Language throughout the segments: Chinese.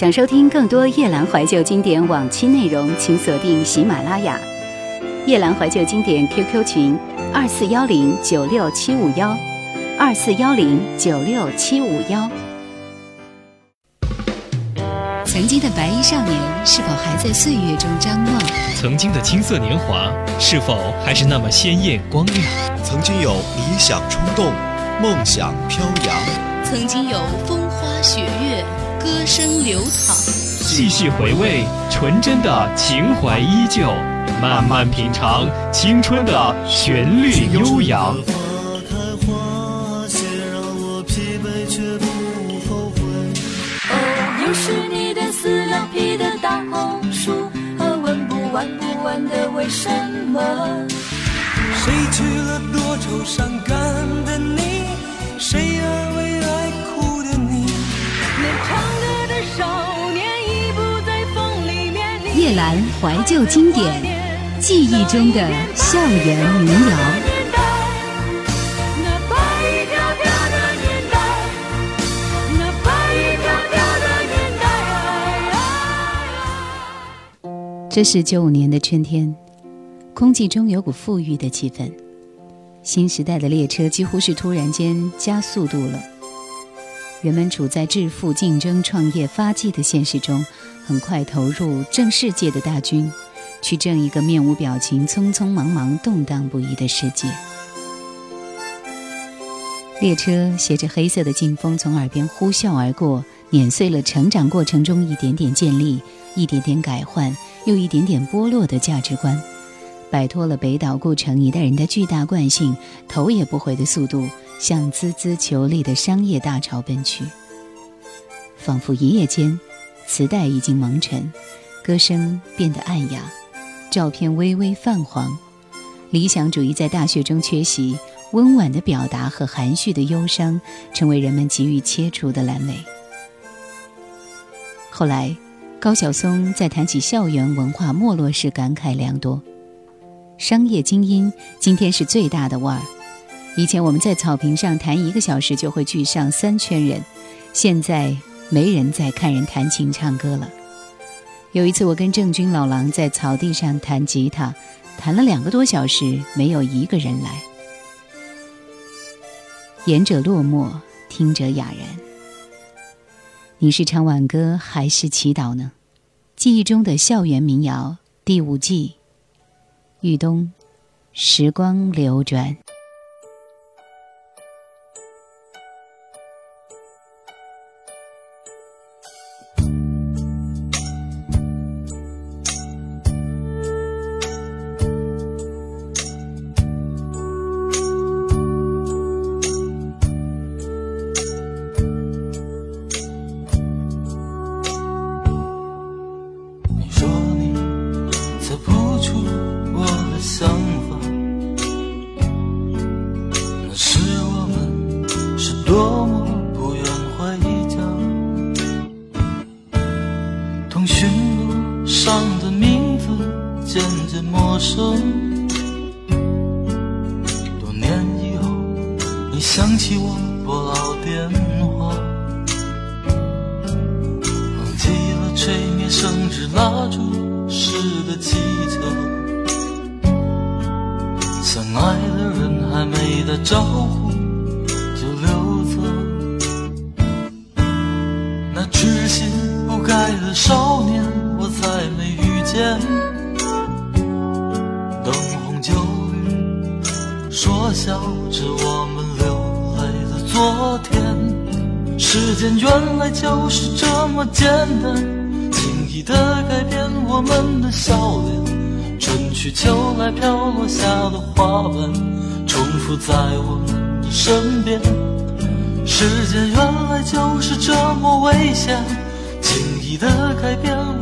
想收听更多夜兰怀旧经典往期内容，请锁定喜马拉雅。夜兰怀旧经典 QQ 群：二四幺零九六七五幺，二四幺零九六七五幺。曾经的白衣少年是否还在岁月中张望？曾经的青涩年华是否还是那么鲜艳光亮？曾经有理想冲动，梦想飘扬。曾经有风花雪月。歌声流淌，继续回味，纯真的情怀依旧，慢慢品尝青春的旋律悠扬。哦，又是你的撕了皮的大红书，和问不完不完的为什么？谁娶了多愁善感的你？谁安慰？叶兰怀旧经典，记忆中的校园民谣。这是九五年的春天，空气中有股富裕的气氛，新时代的列车几乎是突然间加速度了。人们处在致富、竞争、创业、发迹的现实中，很快投入正世界的大军，去挣一个面无表情、匆匆忙忙、动荡不已的世界。列车携着黑色的劲风从耳边呼啸而过，碾碎了成长过程中一点点建立、一点点改换、又一点点剥落的价值观，摆脱了北岛故城一代人的巨大惯性，头也不回的速度。向孜孜求利的商业大潮奔去，仿佛一夜间，磁带已经蒙尘，歌声变得暗哑，照片微微泛黄，理想主义在大学中缺席，温婉的表达和含蓄的忧伤成为人们急于切除的阑尾。后来，高晓松在谈起校园文化没落时感慨良多：商业精英今天是最大的腕儿。以前我们在草坪上弹一个小时就会聚上三圈人，现在没人再看人弹琴唱歌了。有一次我跟郑钧老狼在草地上弹吉他，弹了两个多小时，没有一个人来。言者落寞，听者哑然。你是唱挽歌还是祈祷呢？记忆中的校园民谣第五季，豫东，时光流转。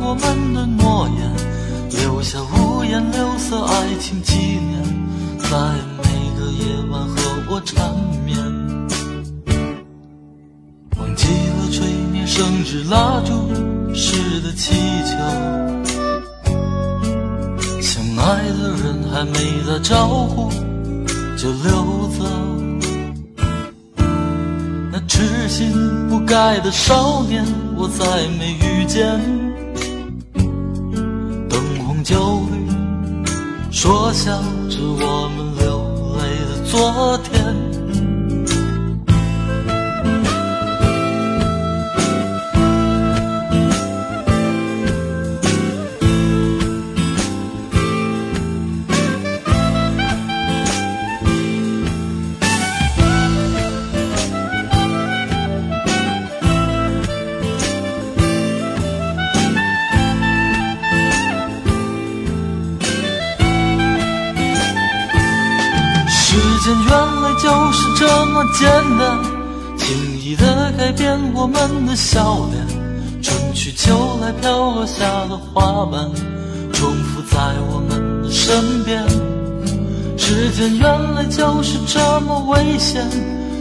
我们的诺言，留下五颜六色爱情纪念，在每个夜晚和我缠绵。忘记了吹灭生日蜡烛时的气球，相爱的人还没打招呼就溜走。那痴心不改的少年，我再没遇见。就会，说笑着我们流泪的昨天。简单，轻易的改变我们的笑脸。春去秋来飘落下的花瓣，重复在我们的身边。时间原来就是这么危险，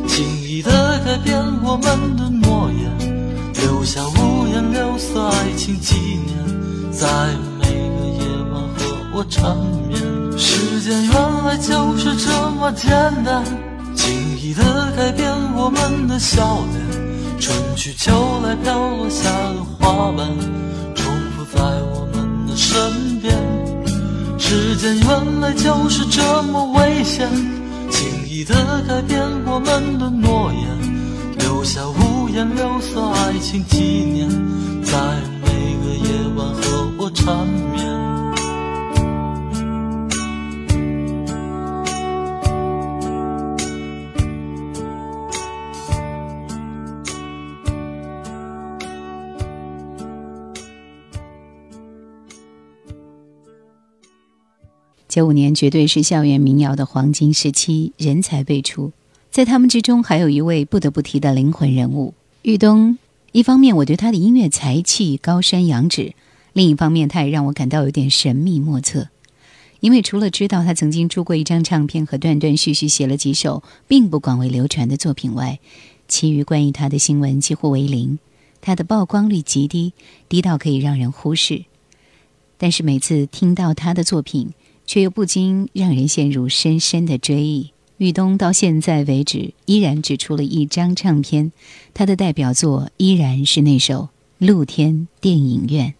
轻易的改变我们的诺言，留下五颜六色爱情纪念，在每个夜晚和我缠绵。时间原来就是这么简单，轻易的改变我们的笑脸。春去秋来飘落下的花瓣，重复在我们的身边。时间原来就是这么危险，轻易的改变我们的诺言，留下五颜六色爱情纪念，在每个夜晚和我缠绵。九五年绝对是校园民谣的黄金时期，人才辈出。在他们之中，还有一位不得不提的灵魂人物——玉东。一方面，我对他的音乐才气高山仰止；另一方面，他也让我感到有点神秘莫测。因为除了知道他曾经出过一张唱片和断断续续写了几首并不广为流传的作品外，其余关于他的新闻几乎为零。他的曝光率极低，低到可以让人忽视。但是每次听到他的作品，却又不禁让人陷入深深的追忆。玉东到现在为止依然只出了一张唱片，他的代表作依然是那首《露天电影院》。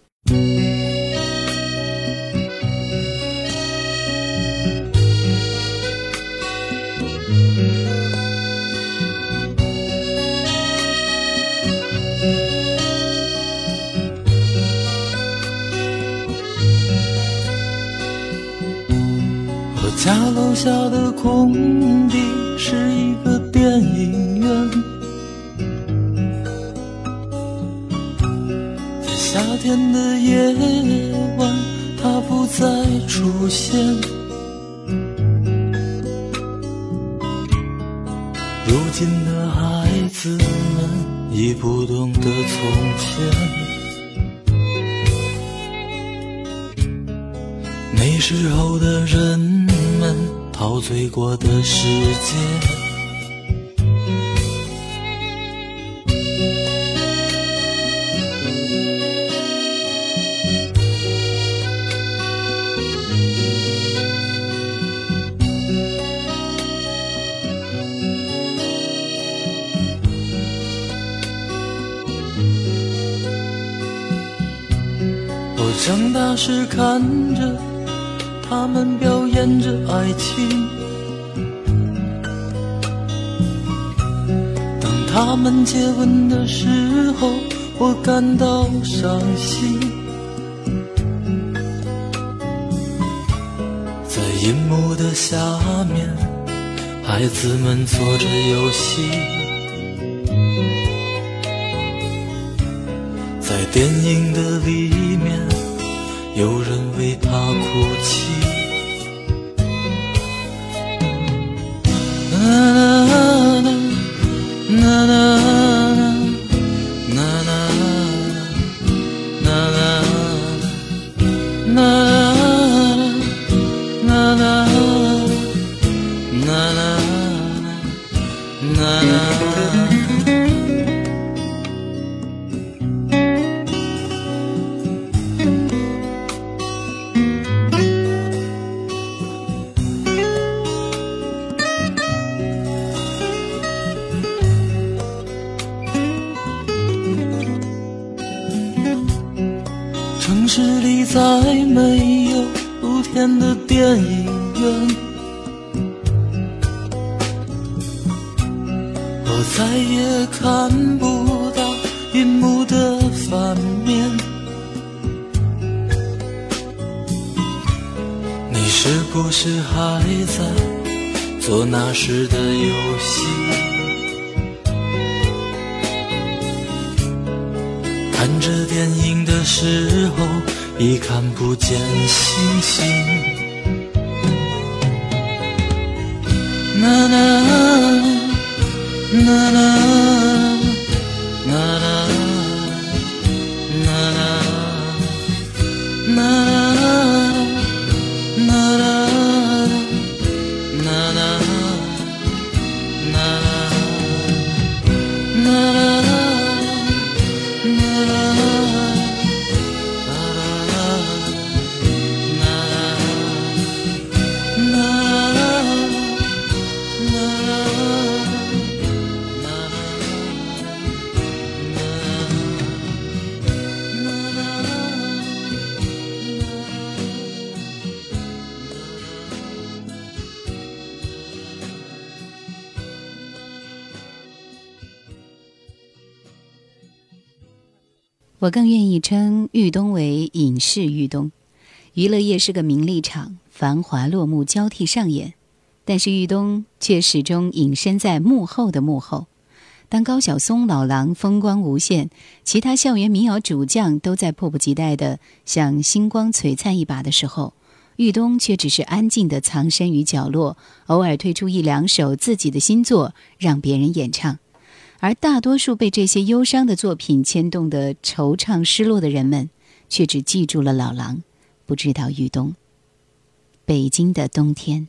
下的空地是一个电影院，在夏天的夜晚，它不再出现。如今的孩子们已不懂得从前。那时候的人们陶醉过的世界，我长大时看着。他们表演着爱情，当他们接吻的时候，我感到伤心。在银幕的下面，孩子们做着游戏，在电影的里面，有人为他哭泣。My. 我更愿意称豫东为影视豫东。娱乐业是个名利场，繁华落幕交替上演，但是豫东却始终隐身在幕后的幕后。当高晓松老狼风光无限，其他校园民谣主将都在迫不及待地想星光璀璨一把的时候，豫东却只是安静地藏身于角落，偶尔推出一两首自己的新作让别人演唱。而大多数被这些忧伤的作品牵动的惆怅失落的人们，却只记住了老狼，不知道豫东。北京的冬天。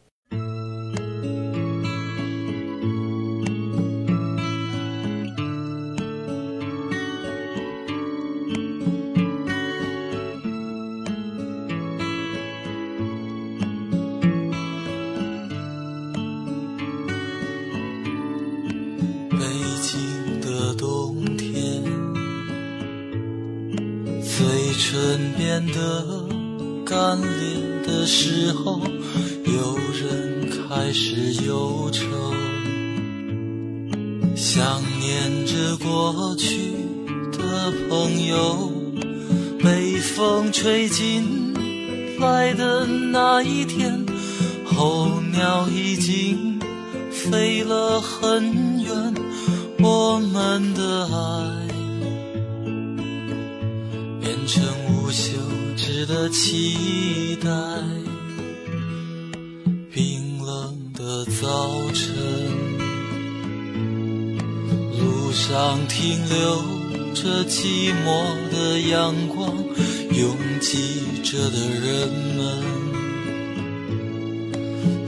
变得干裂的时候，有人开始忧愁，想念着过去的朋友。北风吹进来的那一天，候鸟已经飞了很远。我们的爱变成无休止的期待，冰冷的早晨，路上停留着寂寞的阳光，拥挤着的人们。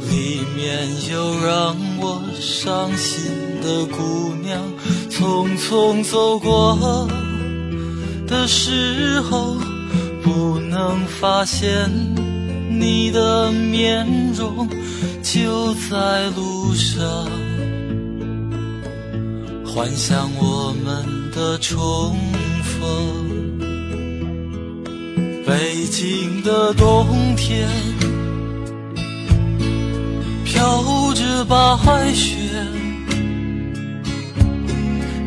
里面有让我伤心的姑娘，匆匆走过的时候，不能发现你的面容，就在路上，幻想我们的重逢。北京的冬天。飘着白雪，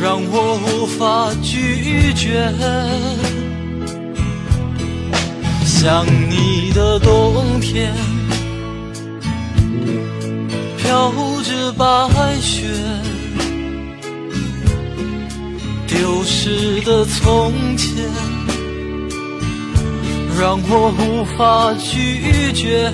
让我无法拒绝。想你的冬天。飘着白雪，丢失的从前，让我无法拒绝。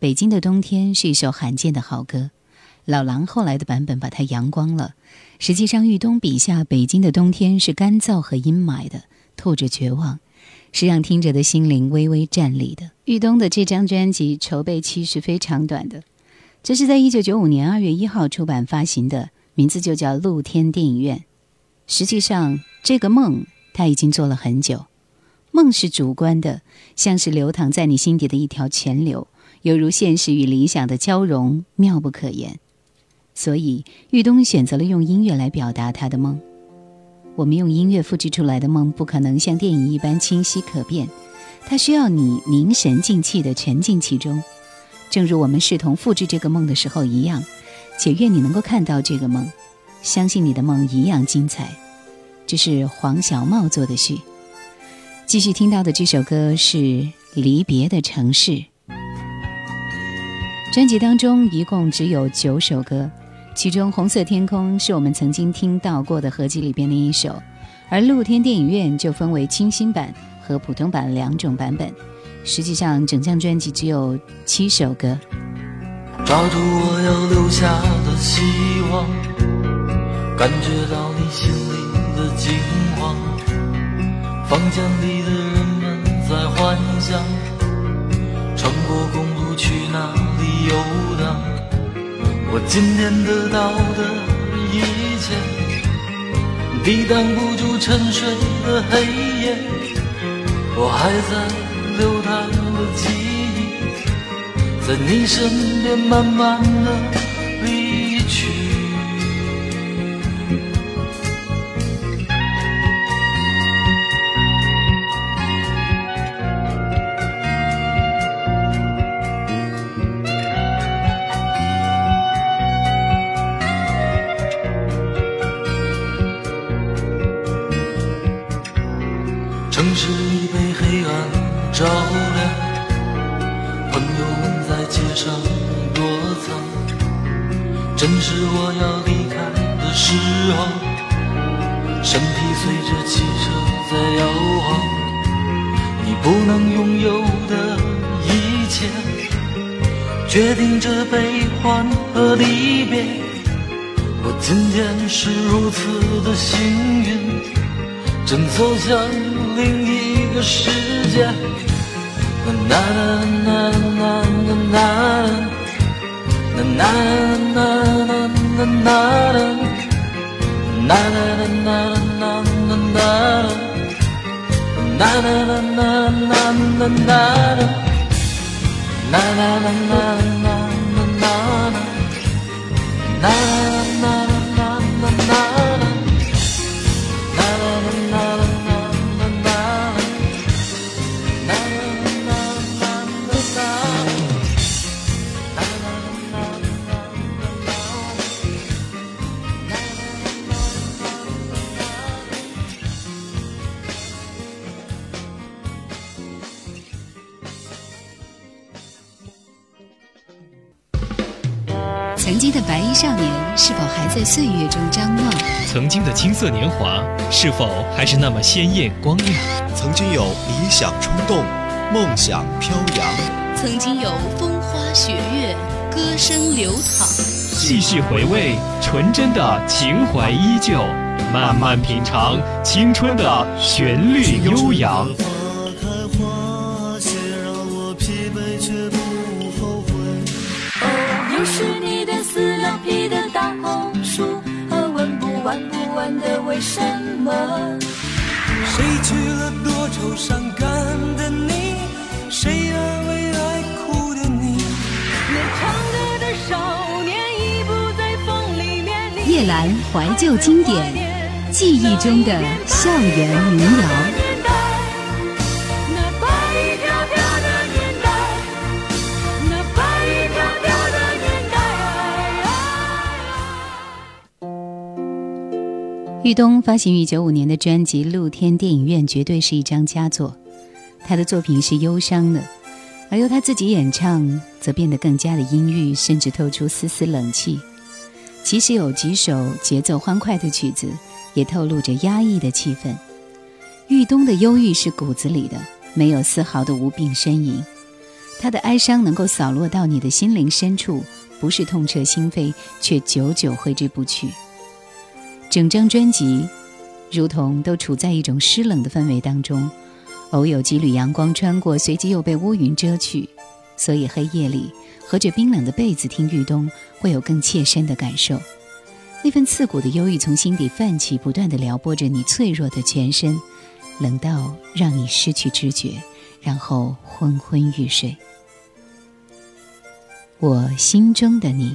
北京的冬天是一首罕见的好歌，老狼后来的版本把它阳光了。实际上，豫东笔下北京的冬天是干燥和阴霾的，透着绝望，是让听者的心灵微微颤栗的。豫东的这张专辑筹备期是非常短的，这是在一九九五年二月一号出版发行的，名字就叫《露天电影院》。实际上，这个梦他已经做了很久，梦是主观的，像是流淌在你心底的一条泉流。犹如现实与理想的交融，妙不可言。所以，玉东选择了用音乐来表达他的梦。我们用音乐复制出来的梦，不可能像电影一般清晰可辨，它需要你凝神静气地沉浸其中，正如我们视同复制这个梦的时候一样。且愿你能够看到这个梦，相信你的梦一样精彩。这是黄小茂做的序。继续听到的这首歌是《离别的城市》。专辑当中一共只有九首歌，其中《红色天空》是我们曾经听到过的合集里边的一首，而露天电影院就分为清新版和普通版两种版本。实际上，整张专辑只有七首歌。抓住我要留下的希望，感觉到你心灵的惊慌。房间里的人们在幻想，穿过公路去哪游荡？我今天得到的一切，抵挡不住沉睡的黑夜。我还在流淌的记忆，在你身边慢慢的离去。涩年华是否还是那么鲜艳光亮？曾经有理想冲动，梦想飘扬。曾经有风花雪月，歌声流淌。继续回味，纯真的情怀依旧。慢慢品尝，青春的旋律悠扬。的为什么？谁娶了多愁善感的你？谁安慰爱哭的你？那唱歌的少年已不在风里面。叶兰怀旧经典，记忆中的校园民谣。玉。东发行于九五年的专辑《露天电影院》绝对是一张佳作。他的作品是忧伤的，而由他自己演唱，则变得更加的阴郁，甚至透出丝丝冷气。其实有几首节奏欢快的曲子，也透露着压抑的气氛。玉东的忧郁是骨子里的，没有丝毫的无病呻吟。他的哀伤能够扫落到你的心灵深处，不是痛彻心扉，却久久挥之不去。整张专辑，如同都处在一种湿冷的氛围当中。偶有几缕阳光穿过，随即又被乌云遮去，所以黑夜里合着冰冷的被子听豫东，会有更切身的感受。那份刺骨的忧郁从心底泛起，不断的撩拨着你脆弱的全身，冷到让你失去知觉，然后昏昏欲睡。我心中的你。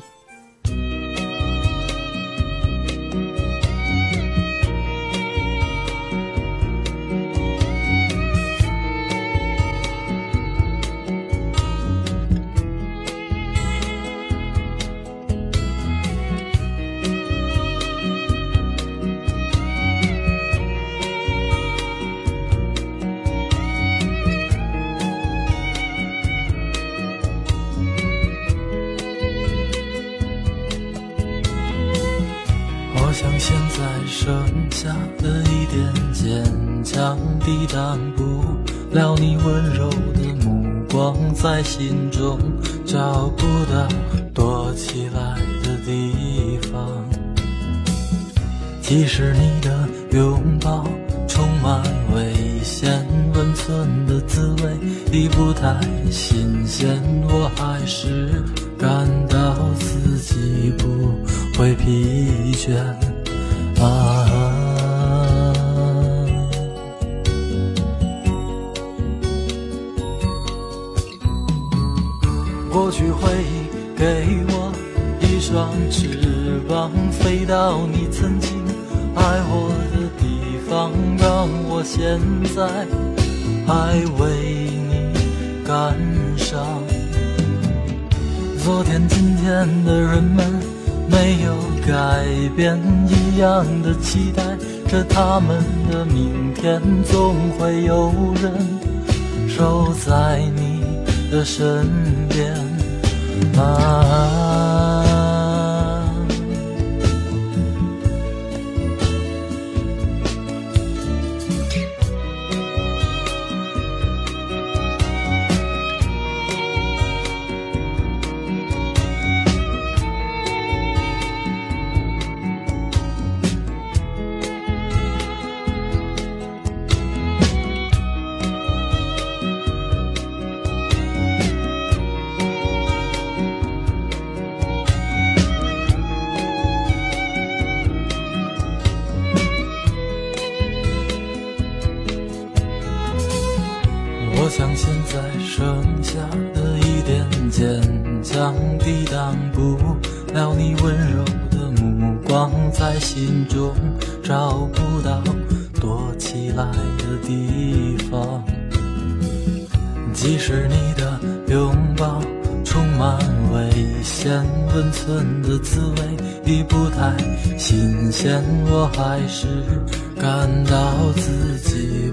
心中。我还是感到自己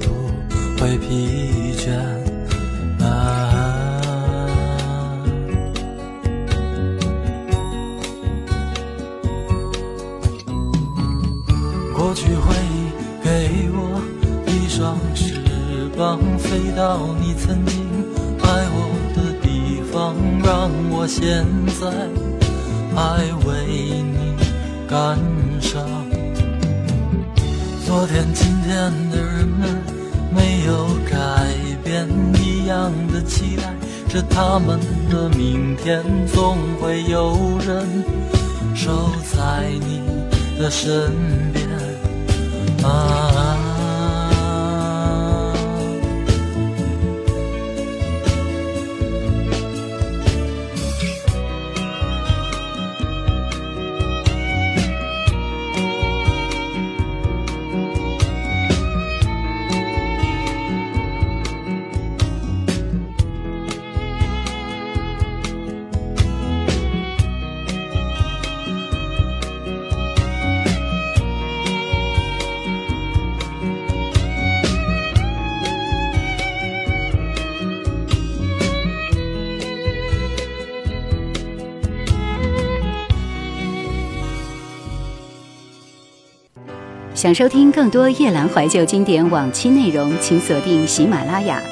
想收听更多夜兰怀旧经典往期内容，请锁定喜马拉雅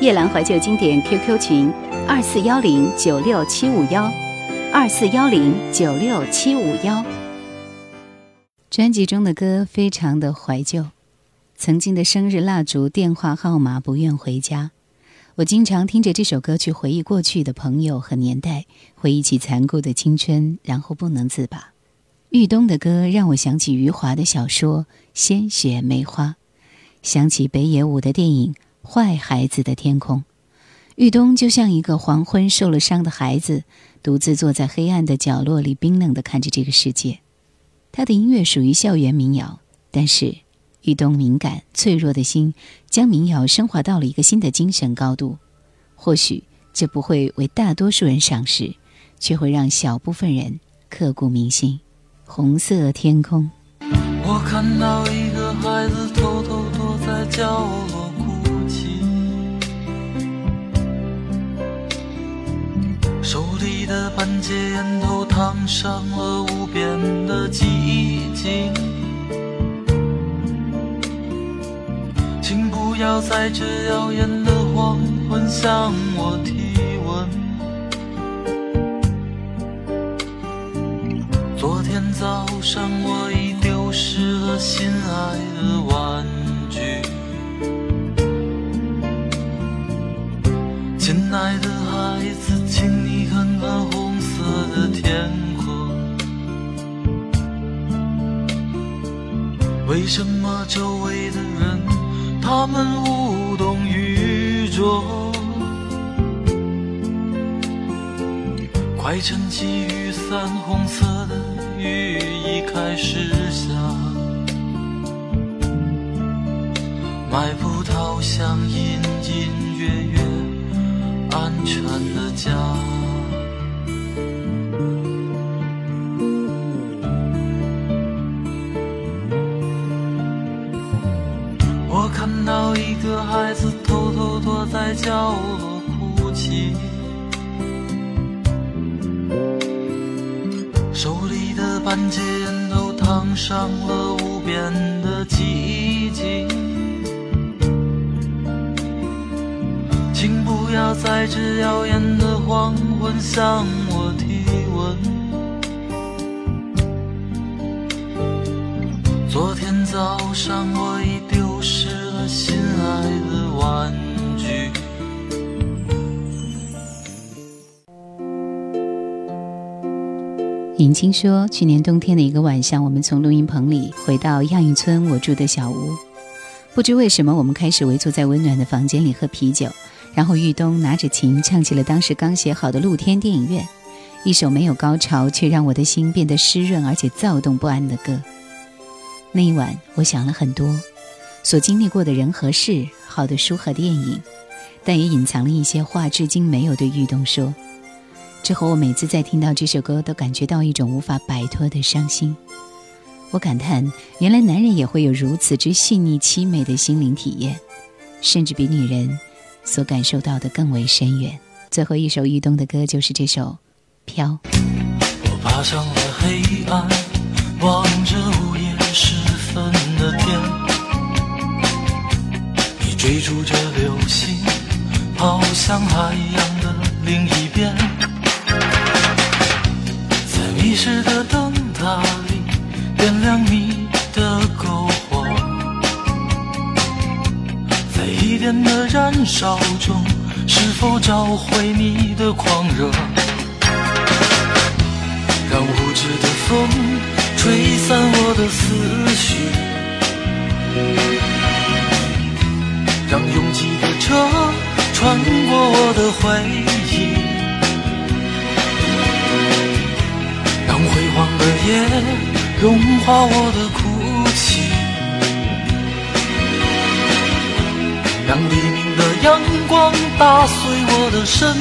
夜兰怀旧经典 QQ 群二四幺零九六七五幺二四幺零九六七五幺。专辑中的歌非常的怀旧，曾经的生日蜡烛、电话号码、不愿回家，我经常听着这首歌去回忆过去的朋友和年代，回忆起残酷的青春，然后不能自拔。玉东的歌让我想起余华的小说《鲜血梅花》，想起北野武的电影《坏孩子的天空》。玉东就像一个黄昏受了伤的孩子，独自坐在黑暗的角落里，冰冷地看着这个世界。他的音乐属于校园民谣，但是玉东敏感脆弱的心将民谣升华到了一个新的精神高度。或许这不会为大多数人赏识，却会让小部分人刻骨铭心。红色天空。我看到一个孩子偷偷躲在角落哭泣，手里的半截烟头烫伤了无边的寂静。请不要在这耀眼的黄昏向我提昨天早上我已丢失了心爱的玩具，亲爱的孩子，请你看看红色的天空。为什么周围的人他们无动于衷？快撑起雨伞，红色的。雨已开始下，买葡萄香，隐隐约约，安全的家。我看到一个孩子偷偷躲在角落看见烟头烫伤了无边的寂静，请不要在这耀眼的黄昏向我提问。昨天早上我已尹青说：“去年冬天的一个晚上，我们从录音棚里回到亚运村我住的小屋。不知为什么，我们开始围坐在温暖的房间里喝啤酒。然后玉东拿着琴唱起了当时刚写好的《露天电影院》，一首没有高潮却让我的心变得湿润而且躁动不安的歌。那一晚，我想了很多，所经历过的人和事，好的书和电影，但也隐藏了一些话，至今没有对玉东说。”之后，我每次在听到这首歌，都感觉到一种无法摆脱的伤心。我感叹，原来男人也会有如此之细腻凄美的心灵体验，甚至比女人所感受到的更为深远。最后一首玉东的歌就是这首《飘》。我爬上了黑暗，望着午夜时分的天，你追逐着流星，跑向海洋的另一边。迷失的灯塔里，点亮你的篝火，在一点的燃烧中，是否找回你的狂热？让无知的风吹散我的思绪，让拥挤的车穿过我的回忆，夜融化我的哭泣，让黎明的阳光打碎我的身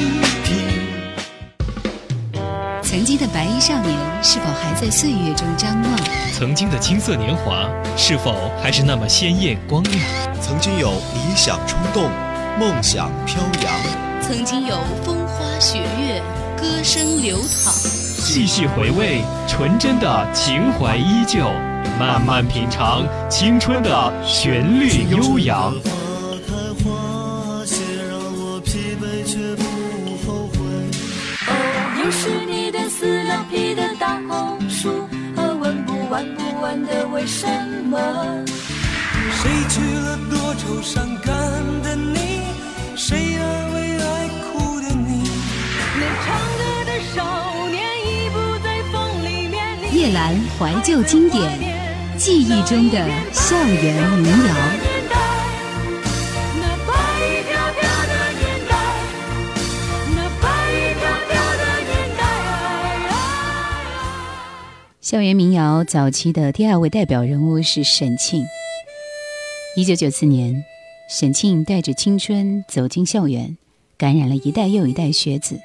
体。曾经的白衣少年是否还在岁月中张望？曾经的青涩年华，是否还是那么鲜艳光亮？曾经有理想冲动，梦想飘扬。曾经有风花雪月，歌声流淌。细细回味，纯真的情怀依旧；慢慢品尝，青春的旋律悠扬。哦，又是你的撕了皮的大红书，和问不完不完的为什么？谁娶了多愁善感的你？谁安慰爱哭的你？那唱歌的少夜阑怀旧经典，记忆中的校园民谣。校园民谣早期的第二位代表人物是沈庆。一九九四年，沈庆带着青春走进校园，感染了一代又一代学子。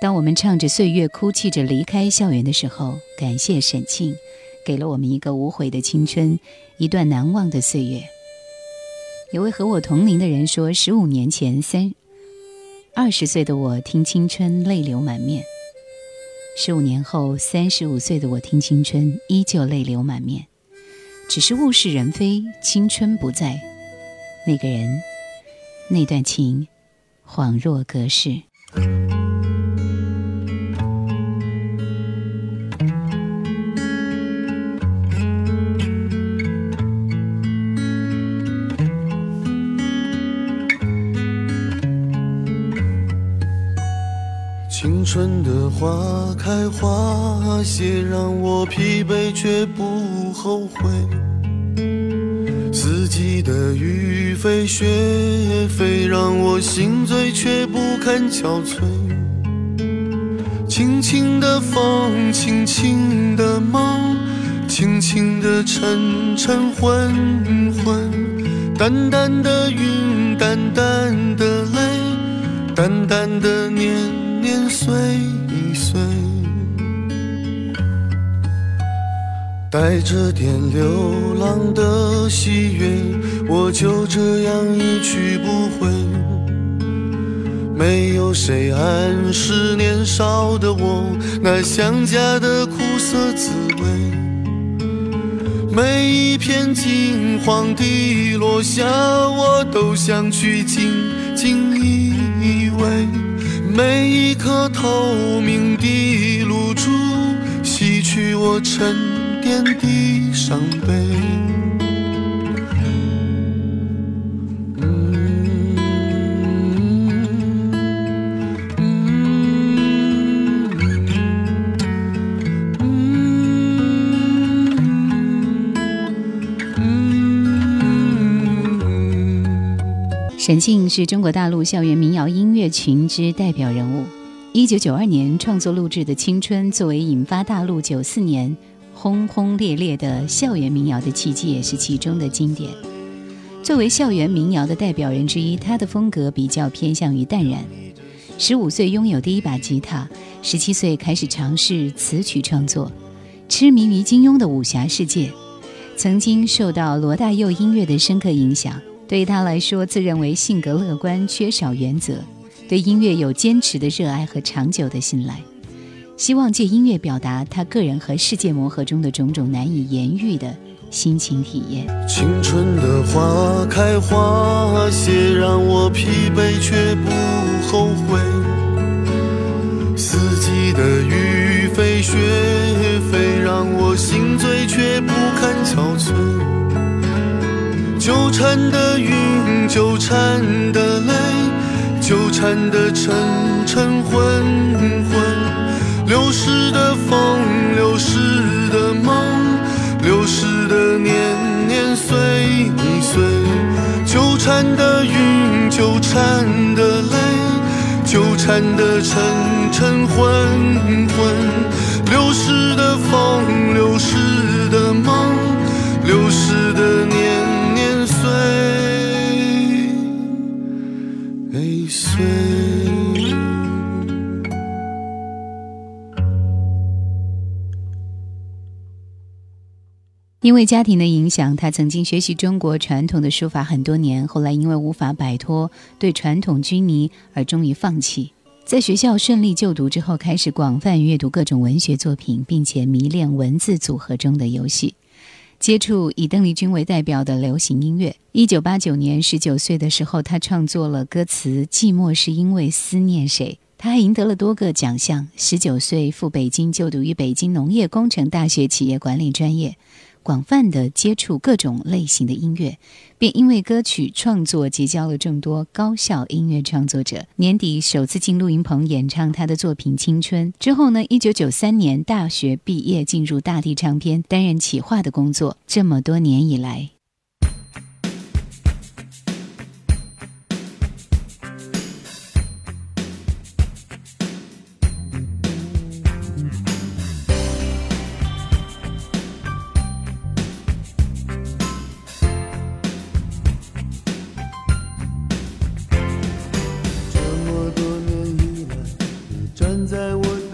当我们唱着岁月，哭泣着离开校园的时候，感谢沈庆，给了我们一个无悔的青春，一段难忘的岁月。有位和我同龄的人说，十五年前三二十岁的我听青春泪流满面，十五年后三十五岁的我听青春依旧泪流满面。只是物是人非，青春不在，那个人，那段情，恍若隔世。春的花开花谢，让我疲惫却不后悔。四季的雨飞雪飞，让我心醉却不堪憔悴。轻轻的风，轻轻的梦，轻轻的沉沉昏昏，淡淡的云，淡淡的泪，淡淡的年年岁岁。带着点流浪的喜悦，我就这样一去不回。没有谁暗示年少的我那想家的苦涩滋味。每一片金黄的落下，我都想去紧紧依偎。每一颗透明的露珠，洗去我沉淀的伤悲。沈庆是中国大陆校园民谣音乐群之代表人物。一九九二年创作录制的《青春》，作为引发大陆九四年轰轰烈烈的校园民谣的契机，也是其中的经典。作为校园民谣的代表人之一，他的风格比较偏向于淡然。十五岁拥有第一把吉他，十七岁开始尝试词曲创作，痴迷于金庸的武侠世界，曾经受到罗大佑音乐的深刻影响。对于他来说，自认为性格乐观，缺少原则，对音乐有坚持的热爱和长久的信赖，希望借音乐表达他个人和世界磨合中的种种难以言喻的心情体验。青春的花开花谢，让我疲惫却不后悔。四季的雨飞雪飞，让我心醉却不肯。缠的云，纠缠的泪，纠缠的沉沉昏昏，流逝的风，流逝的梦，流逝的年年岁岁，纠缠的云，纠缠的泪，纠缠的沉沉昏昏，流逝的风，流为家庭的影响，他曾经学习中国传统的书法很多年，后来因为无法摆脱对传统拘泥，而终于放弃。在学校顺利就读之后，开始广泛阅读各种文学作品，并且迷恋文字组合中的游戏，接触以邓丽君为代表的流行音乐。一九八九年，十九岁的时候，他创作了歌词《寂寞是因为思念谁》。他还赢得了多个奖项。十九岁赴北京就读于北京农业工程大学企业管理专业。广泛的接触各种类型的音乐，便因为歌曲创作结交了众多高校音乐创作者。年底首次进录音棚演唱他的作品《青春》之后呢，一九九三年大学毕业，进入大地唱片担任企划的工作。这么多年以来。站在我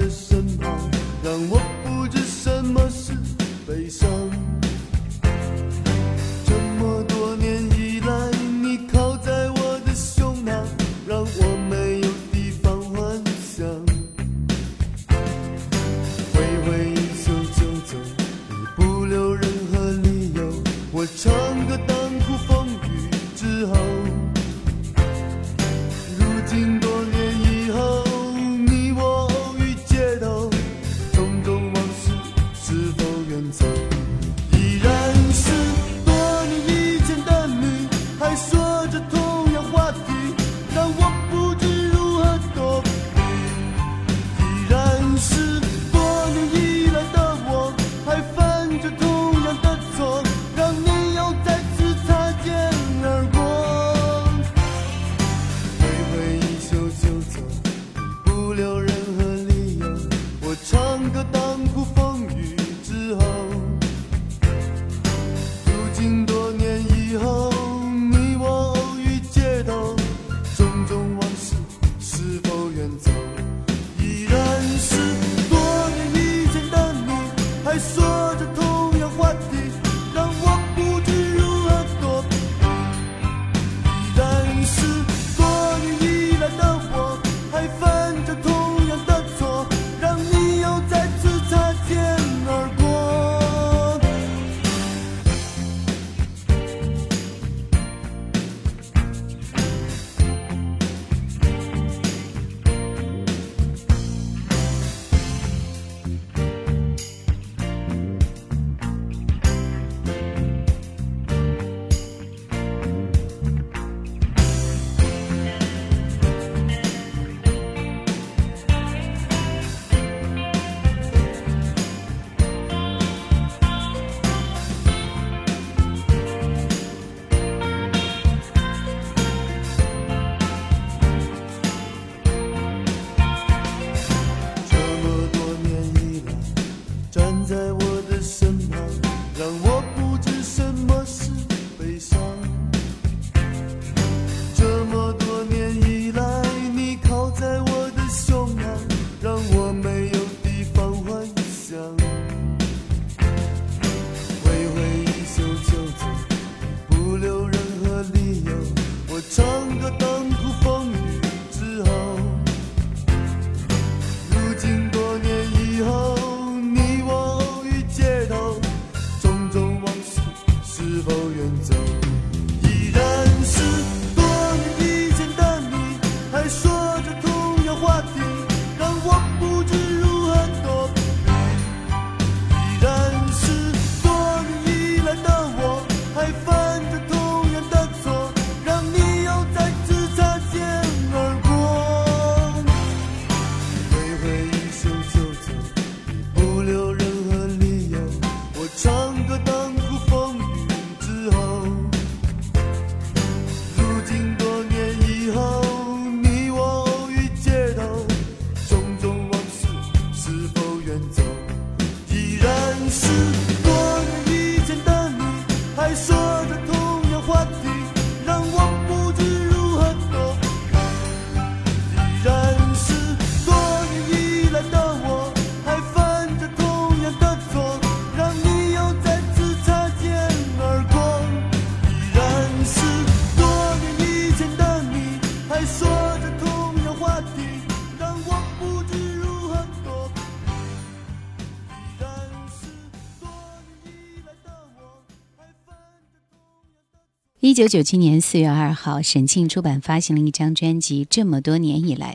九九七年四月二号，沈庆出版发行了一张专辑《这么多年以来》，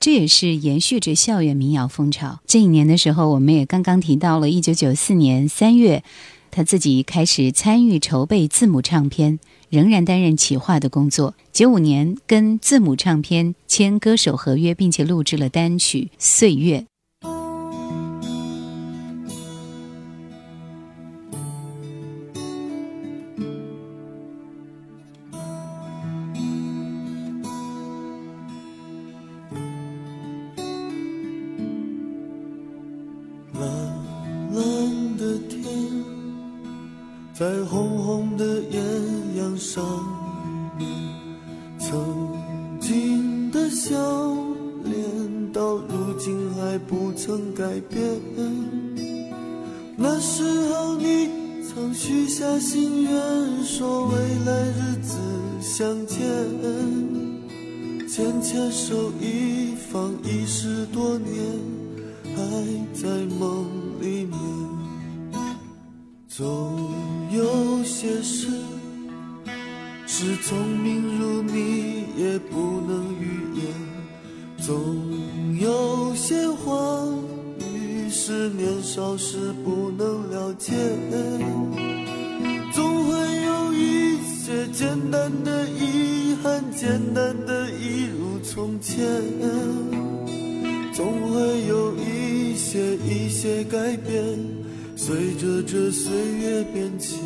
这也是延续着校园民谣风潮。这一年的时候，我们也刚刚提到了，一九九四年三月，他自己开始参与筹备字母唱片，仍然担任企划的工作。九五年跟字母唱片签歌手合约，并且录制了单曲《岁月》。在红红的艳阳上面，曾经的笑脸，到如今还不曾改变。那时候你曾许下心愿，说未来日子相见，牵牵手一放已十多年。还在梦里面，总有些事是聪明如你也不能预言，总有些话语是年少时不能了解，总会有一些简单的遗憾，简单的一如从前。总会有一些一些改变，随着这岁月变迁。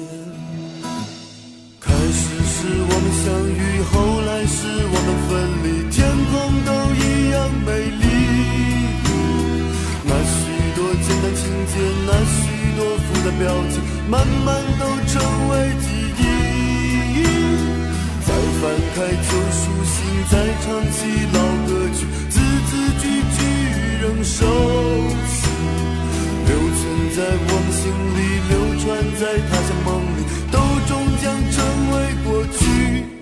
开始是我们相遇，后来是我们分离，天空都一样美丽。那许多简单情节，那许多复杂表情，慢慢都成为记忆。再翻开旧书信，再唱起老歌曲，字字句句。仍熟悉，在我们心里，流传在他乡梦里，都终将成为过去。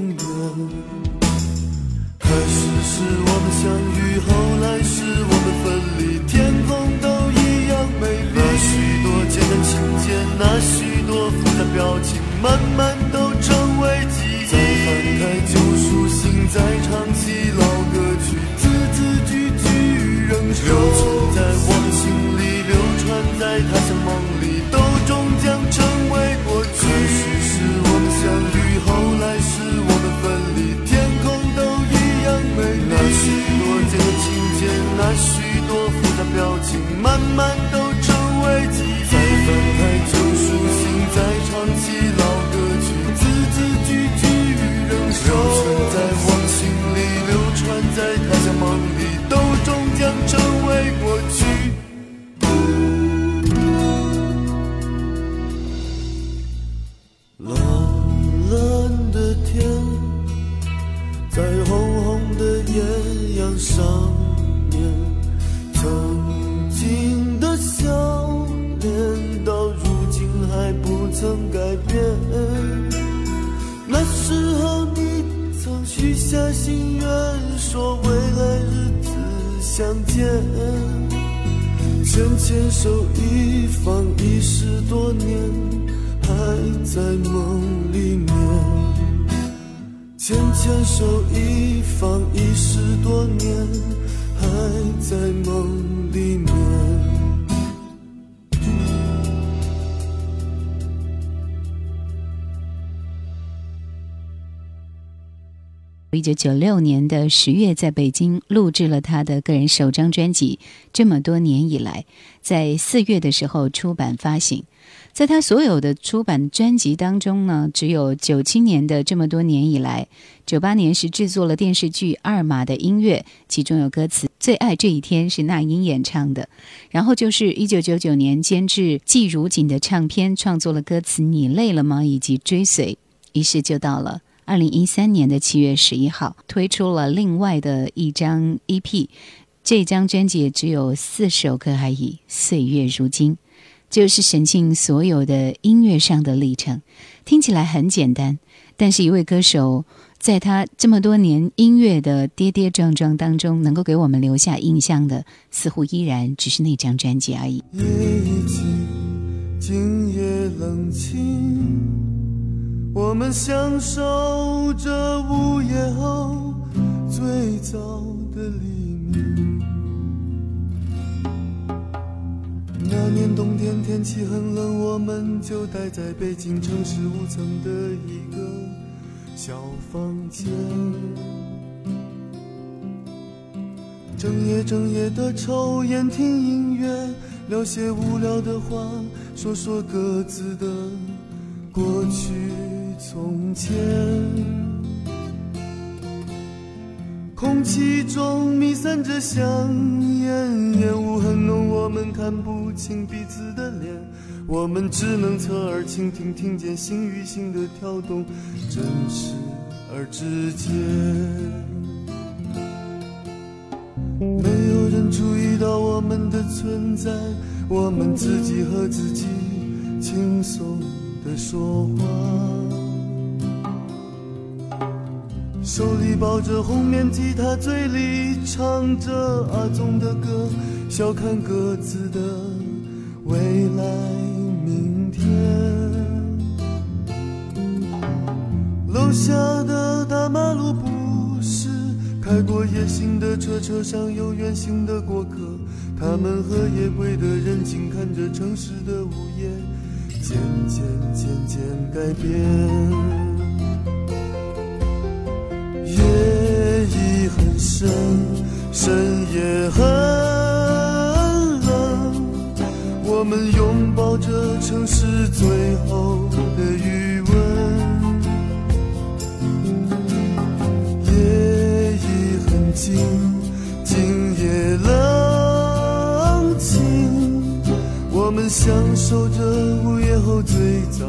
永远。开始是我们相遇，后来是我们分离，天空都一样美丽。那许多简单情节，那许多复杂表情，慢慢都成为记忆。再翻开旧书信，再唱起老许多复杂表情，慢慢牵牵手一放一十多年，还在梦里面。牵牵手一放一十多年，还在梦里面。一九九六年的十月，在北京录制了他的个人首张专辑。这么多年以来，在四月的时候出版发行。在他所有的出版专辑当中呢，只有九七年的这么多年以来，九八年是制作了电视剧《二马》的音乐，其中有歌词《最爱这一天》是那英演唱的。然后就是一九九九年监制季如锦的唱片，创作了歌词《你累了吗》以及《追随》。于是就到了。二零一三年的七月十一号，推出了另外的一张 EP，这张专辑只有四首歌而已。岁月如金，就是沈庆所有的音乐上的历程。听起来很简单，但是一位歌手在他这么多年音乐的跌跌撞撞当中，能够给我们留下印象的，似乎依然只是那张专辑而已。夜已静，今夜冷清。我们享受着午夜后最早的黎明。那年冬天天气很冷，我们就待在北京城市五层的一个小房间，整夜整夜的抽烟听音乐，聊些无聊的话，说说各自的过去。从前，空气中弥散着香烟，烟雾很浓，我们看不清彼此的脸，我们只能侧耳倾听，听见心与心的跳动，真实而直接。没有人注意到我们的存在，我们自己和自己轻松地说话。手里抱着红面吉他，嘴里唱着阿宗的歌，笑看各自的未来明天。楼下的大马路不是开过夜行的车，车上有远行的过客，他们和夜归的人静看着城市的午夜，渐渐渐渐改变。夜已很深深夜很冷，我们拥抱着城市最后的余温。夜已很静，今夜冷清，我们享受着午夜后最早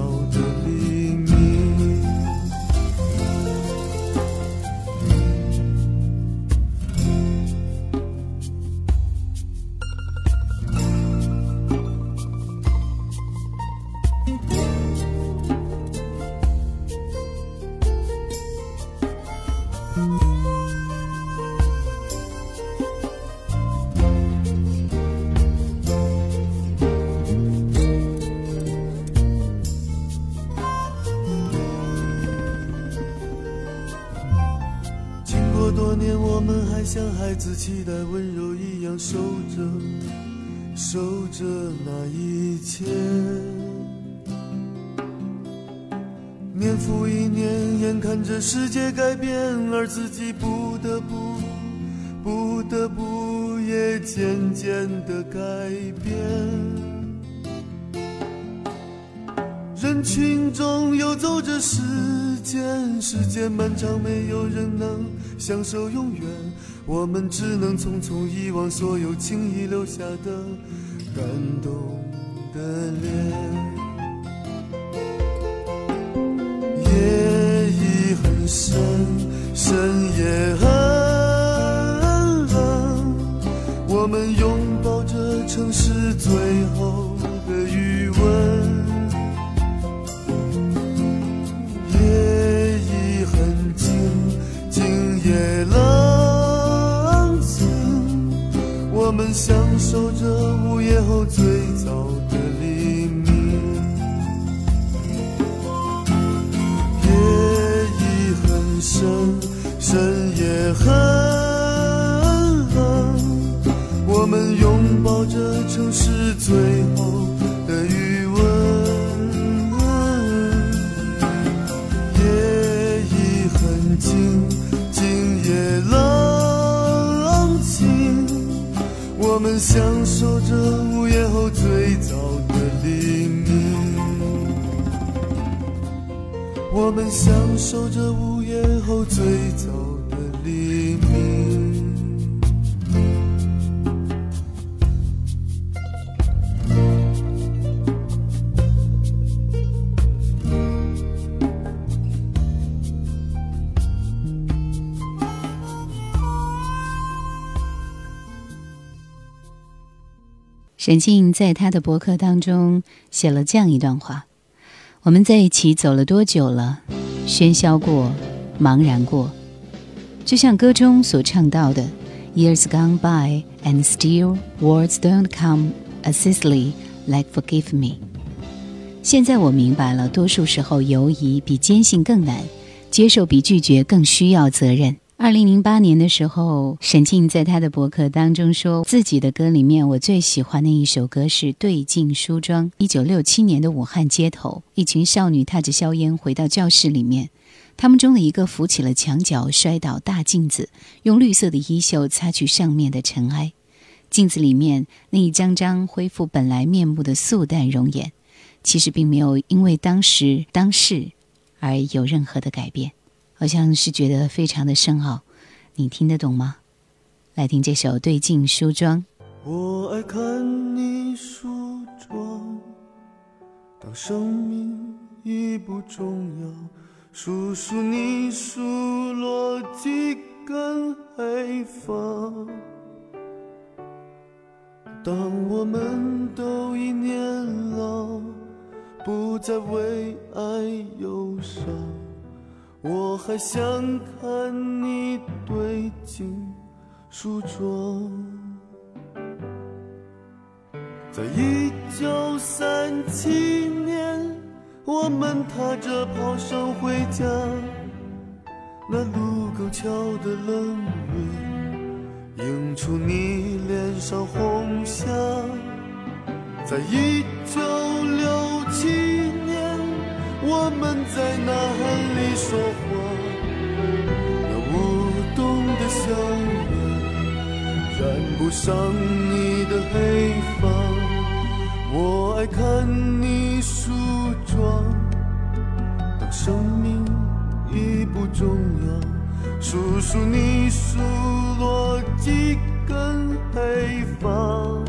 人群中游走着时间，时间漫长，没有人能享受永远。我们只能匆匆遗忘所有轻易留下的感动的脸。夜已很深，深夜很冷，我们拥抱着城市最后的雨享受着午夜后最早的黎明。夜已很深深夜很冷我们拥抱着城市最我们享受着午夜后最早的黎明。我们享受着午夜后最沈静在他的博客当中写了这样一段话：“我们在一起走了多久了？喧嚣过，茫然过，就像歌中所唱到的：‘Years gone by and still words don't come as easily like forgive me。’现在我明白了，多数时候犹疑比坚信更难，接受比拒绝更需要责任。”二零零八年的时候，沈静在他的博客当中说，自己的歌里面我最喜欢的一首歌是《对镜梳妆》。一九六七年的武汉街头，一群少女踏着硝烟回到教室里面，她们中的一个扶起了墙角摔倒大镜子，用绿色的衣袖擦去上面的尘埃。镜子里面那一张张恢复本来面目的素淡容颜，其实并没有因为当时当事而有任何的改变。好像是觉得非常的深奥，你听得懂吗？来听这首《对镜梳妆》。我爱看你梳妆，当生命已不重要，数数你数落几根黑发。当我们都已年老，不再为爱忧伤。我还想看你对镜梳妆，在一九三七年，我们踏着炮声回家，那卢沟桥的冷月映出你脸上红霞，在一九六七年。我们在呐喊里说话，那舞动的笑脸染不上你的黑发。我爱看你梳妆，当生命已不重要，数数你数落几根黑发。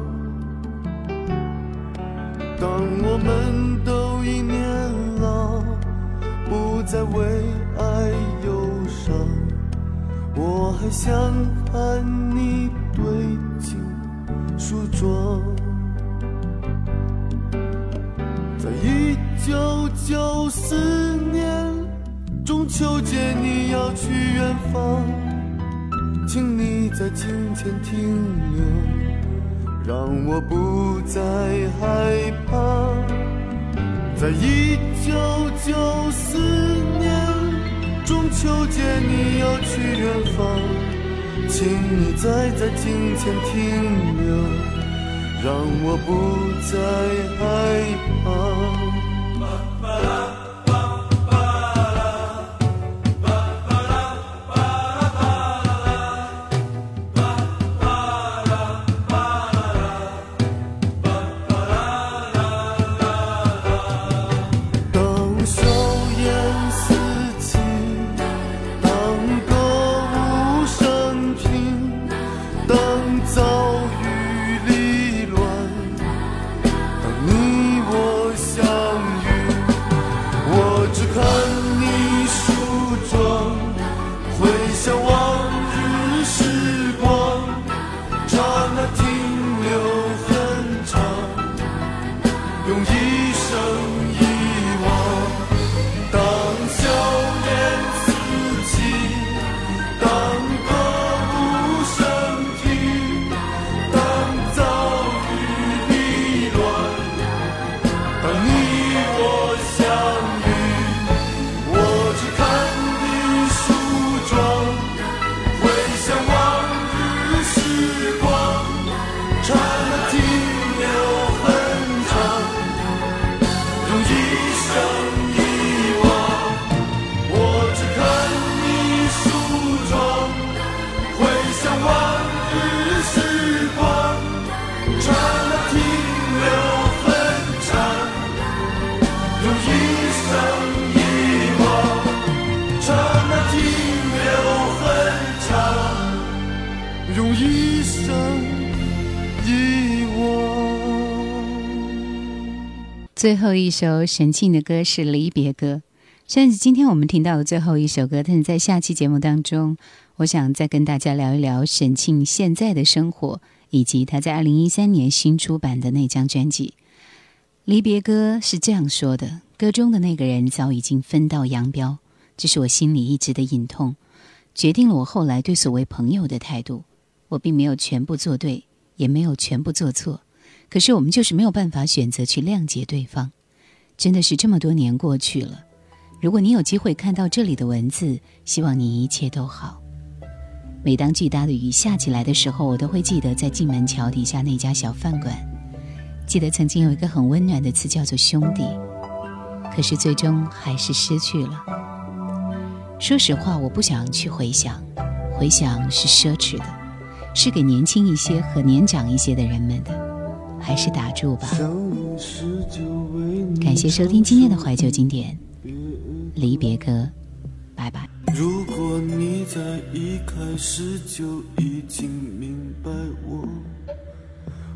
还想看你对镜梳妆。在一九九四年中秋节，你要去远方，请你在镜前停留，让我不再害怕。在一九九四年中秋节，你要去远方，请你再在镜前停留，让我不再害怕。最后一首沈庆的歌是《离别歌》，虽然是今天我们听到的最后一首歌，但是在下期节目当中，我想再跟大家聊一聊沈庆现在的生活，以及他在二零一三年新出版的那张专辑《离别歌》是这样说的：歌中的那个人早已经分道扬镳，这是我心里一直的隐痛，决定了我后来对所谓朋友的态度。我并没有全部做对，也没有全部做错，可是我们就是没有办法选择去谅解对方。真的是这么多年过去了，如果你有机会看到这里的文字，希望你一切都好。每当巨大的雨下起来的时候，我都会记得在进门桥底下那家小饭馆，记得曾经有一个很温暖的词叫做兄弟，可是最终还是失去了。说实话，我不想去回想，回想是奢侈的。是给年轻一些和年长一些的人们的，还是打住吧。感谢收听今天的怀旧经典离别歌，拜拜。如果你在一开始就已经明白我，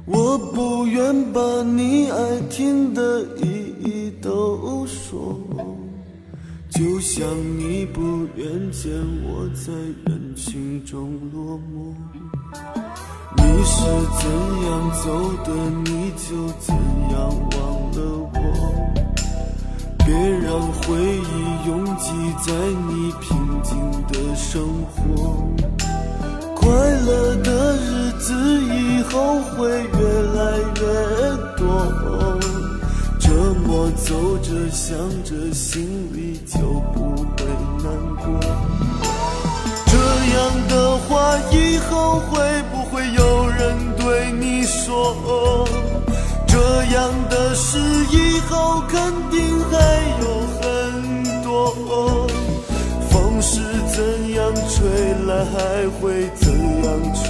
我不愿把你爱听的一一都说。就像你不愿见我在人群中落寞，你是怎样走的，你就怎样忘了我。别让回忆拥挤在你平静的生活，快乐的日子以后会越来越多。这么走着想着，心里就不会难过。这样的话以后会不会有人对你说？这样的事以后肯定还有很多。风是怎样吹来还会怎样吹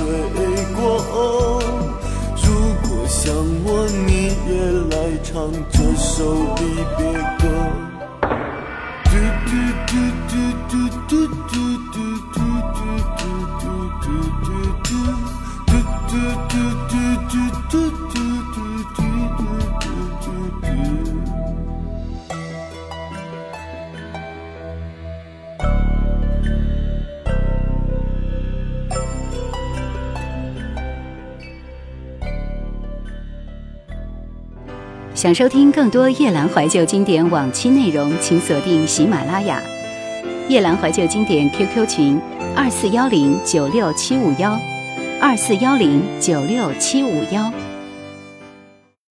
过？如果想我你也来唱这首离别歌。嘟嘟嘟嘟嘟嘟嘟想收听更多夜兰怀旧经典往期内容，请锁定喜马拉雅。夜兰怀旧经典 QQ 群：二四幺零九六七五幺，二四幺零九六七五幺。